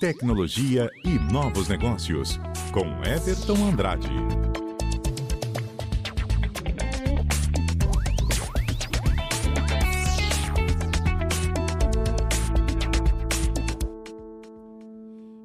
tecnologia e novos negócios, com Everton Andrade.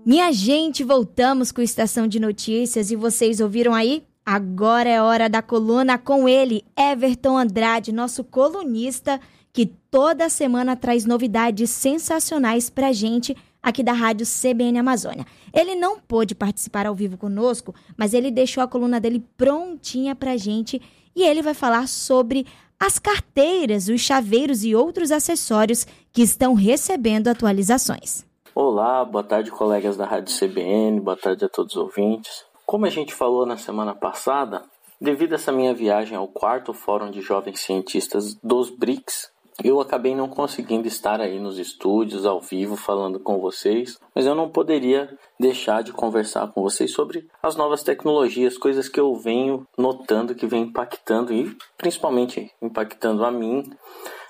Minha gente, voltamos com Estação de Notícias e vocês ouviram aí? Agora é hora da coluna com ele, Everton Andrade, nosso colunista que toda semana traz novidades sensacionais pra gente aqui da Rádio CBN Amazônia. Ele não pôde participar ao vivo conosco, mas ele deixou a coluna dele prontinha pra gente e ele vai falar sobre as carteiras, os chaveiros e outros acessórios que estão recebendo atualizações. Olá, boa tarde, colegas da Rádio CBN, boa tarde a todos os ouvintes. Como a gente falou na semana passada, devido a essa minha viagem ao quarto Fórum de Jovens Cientistas dos BRICS, eu acabei não conseguindo estar aí nos estúdios ao vivo falando com vocês, mas eu não poderia deixar de conversar com vocês sobre as novas tecnologias, coisas que eu venho notando que vem impactando e principalmente impactando a mim,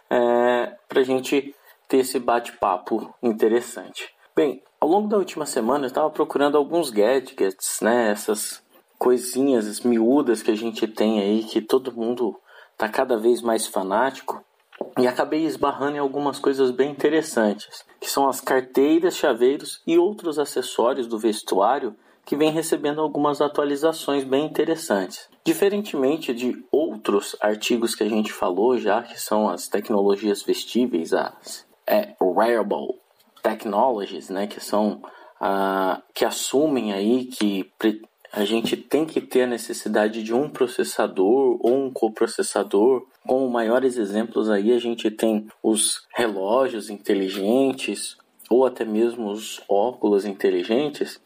é, para a gente ter esse bate-papo interessante. Bem, ao longo da última semana eu estava procurando alguns gadgets, né? Essas coisinhas miúdas que a gente tem aí, que todo mundo tá cada vez mais fanático. E acabei esbarrando em algumas coisas bem interessantes, que são as carteiras, chaveiros e outros acessórios do vestuário que vem recebendo algumas atualizações bem interessantes. Diferentemente de outros artigos que a gente falou já, que são as tecnologias vestíveis, as é, wearable technologies, né, que são uh, que assumem aí que a gente tem que ter a necessidade de um processador ou um coprocessador. Como maiores exemplos aí a gente tem os relógios inteligentes ou até mesmo os óculos inteligentes.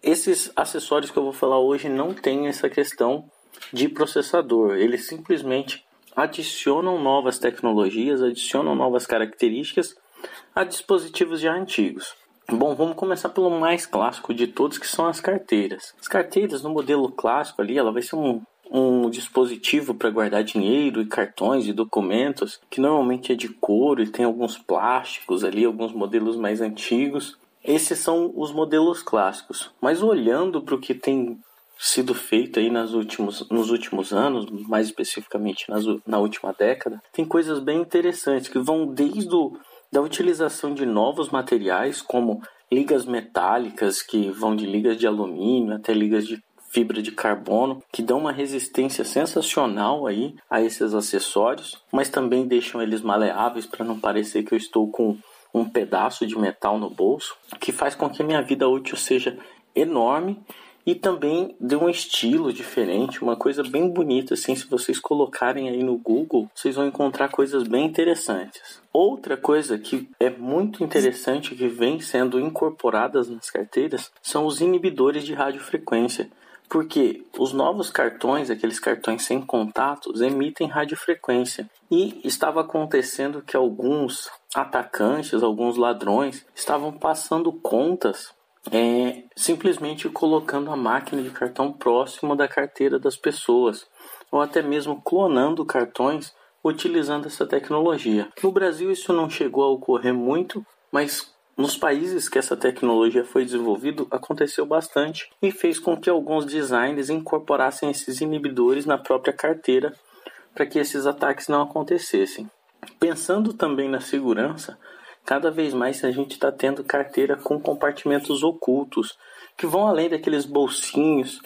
Esses acessórios que eu vou falar hoje não têm essa questão de processador, eles simplesmente adicionam novas tecnologias, adicionam novas características a dispositivos já antigos. Bom, vamos começar pelo mais clássico de todos, que são as carteiras. As carteiras, no modelo clássico ali, ela vai ser um, um dispositivo para guardar dinheiro e cartões e documentos, que normalmente é de couro e tem alguns plásticos ali, alguns modelos mais antigos. Esses são os modelos clássicos. Mas olhando para o que tem sido feito aí nas últimos, nos últimos anos, mais especificamente nas, na última década, tem coisas bem interessantes que vão desde o da utilização de novos materiais, como ligas metálicas, que vão de ligas de alumínio até ligas de fibra de carbono, que dão uma resistência sensacional aí a esses acessórios, mas também deixam eles maleáveis para não parecer que eu estou com um pedaço de metal no bolso, que faz com que a minha vida útil seja enorme e também de um estilo diferente, uma coisa bem bonita assim, se vocês colocarem aí no Google, vocês vão encontrar coisas bem interessantes. Outra coisa que é muito interessante que vem sendo incorporadas nas carteiras são os inibidores de radiofrequência. Porque os novos cartões, aqueles cartões sem contatos, emitem radiofrequência. E estava acontecendo que alguns atacantes, alguns ladrões, estavam passando contas é, simplesmente colocando a máquina de cartão próximo da carteira das pessoas, ou até mesmo clonando cartões utilizando essa tecnologia. No Brasil isso não chegou a ocorrer muito, mas nos países que essa tecnologia foi desenvolvida, aconteceu bastante e fez com que alguns designers incorporassem esses inibidores na própria carteira para que esses ataques não acontecessem. Pensando também na segurança, cada vez mais a gente está tendo carteira com compartimentos ocultos, que vão além daqueles bolsinhos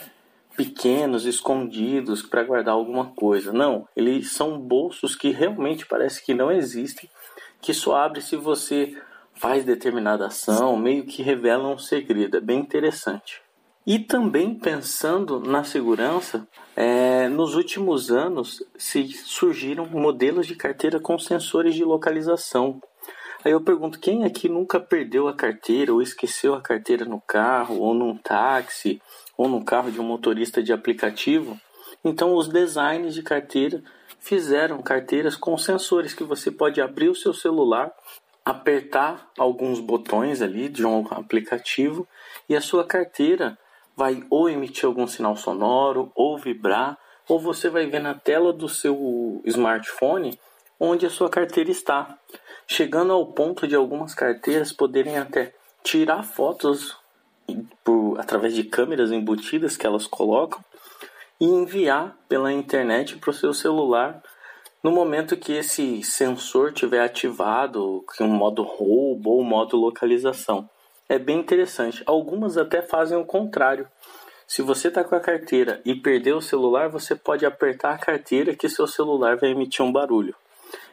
pequenos, escondidos para guardar alguma coisa. Não, eles são bolsos que realmente parece que não existem, que só abre se você faz determinada ação, meio que revela um segredo. É bem interessante. E também pensando na segurança, é, nos últimos anos se surgiram modelos de carteira com sensores de localização. Aí eu pergunto, quem aqui nunca perdeu a carteira ou esqueceu a carteira no carro ou num táxi ou no carro de um motorista de aplicativo? Então os designers de carteira fizeram carteiras com sensores que você pode abrir o seu celular, apertar alguns botões ali de um aplicativo e a sua carteira vai ou emitir algum sinal sonoro ou vibrar, ou você vai ver na tela do seu smartphone onde a sua carteira está chegando ao ponto de algumas carteiras poderem até tirar fotos por, através de câmeras embutidas que elas colocam e enviar pela internet para o seu celular no momento que esse sensor tiver ativado, com um modo roubo ou modo localização. É bem interessante. Algumas até fazem o contrário. Se você está com a carteira e perder o celular, você pode apertar a carteira que seu celular vai emitir um barulho.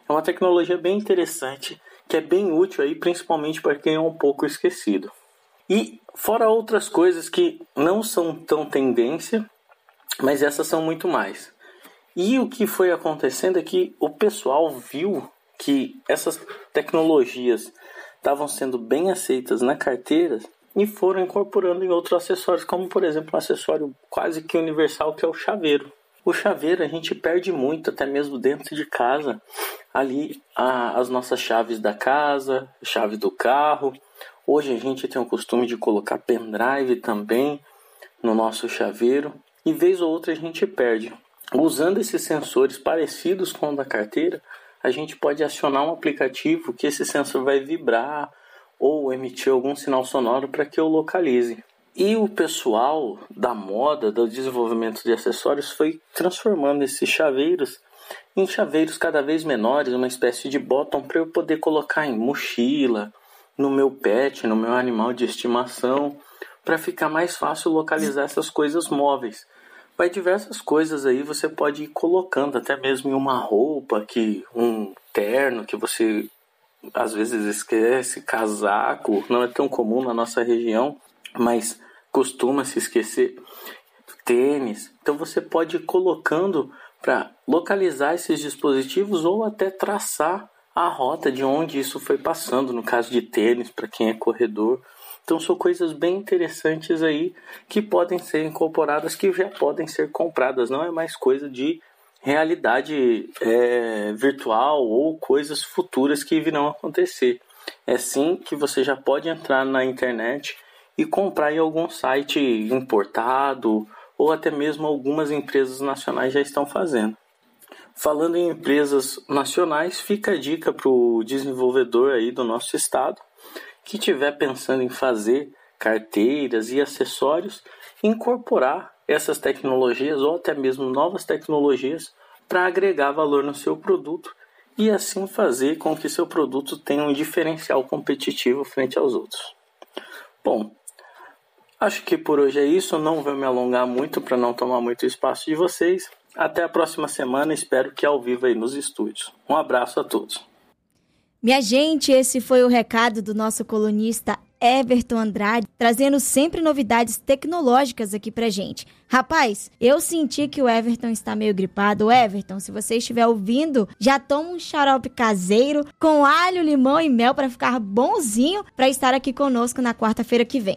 É uma tecnologia bem interessante, que é bem útil aí, principalmente para quem é um pouco esquecido. E fora outras coisas que não são tão tendência, mas essas são muito mais. E o que foi acontecendo é que o pessoal viu que essas tecnologias estavam sendo bem aceitas na carteira e foram incorporando em outros acessórios, como por exemplo um acessório quase que universal que é o chaveiro. O chaveiro a gente perde muito, até mesmo dentro de casa, ali a, as nossas chaves da casa, chave do carro. Hoje a gente tem o costume de colocar pendrive também no nosso chaveiro e vez ou outra a gente perde. Usando esses sensores parecidos com o da carteira, a gente pode acionar um aplicativo que esse sensor vai vibrar ou emitir algum sinal sonoro para que eu localize. E o pessoal da moda, do desenvolvimento de acessórios, foi transformando esses chaveiros em chaveiros cada vez menores, uma espécie de bottom para eu poder colocar em mochila, no meu pet, no meu animal de estimação, para ficar mais fácil localizar essas coisas móveis. Vai diversas coisas aí você pode ir colocando, até mesmo em uma roupa, que um terno que você às vezes esquece, casaco, não é tão comum na nossa região, mas costuma se esquecer tênis. Então você pode ir colocando para localizar esses dispositivos ou até traçar a rota de onde isso foi passando, no caso de tênis, para quem é corredor. Então são coisas bem interessantes aí que podem ser incorporadas, que já podem ser compradas. Não é mais coisa de realidade é, virtual ou coisas futuras que virão acontecer. É sim que você já pode entrar na internet e comprar em algum site importado ou até mesmo algumas empresas nacionais já estão fazendo. Falando em empresas nacionais, fica a dica para o desenvolvedor aí do nosso estado que estiver pensando em fazer carteiras e acessórios, incorporar essas tecnologias ou até mesmo novas tecnologias para agregar valor no seu produto e assim fazer com que seu produto tenha um diferencial competitivo frente aos outros. Bom, acho que por hoje é isso. Não vou me alongar muito para não tomar muito espaço de vocês. Até a próxima semana, espero que ao vivo aí nos estúdios. Um abraço a todos. Minha gente, esse foi o recado do nosso colunista Everton Andrade, trazendo sempre novidades tecnológicas aqui pra gente. Rapaz, eu senti que o Everton está meio gripado. Everton, se você estiver ouvindo, já toma um xarope caseiro com alho, limão e mel para ficar bonzinho para estar aqui conosco na quarta-feira que vem.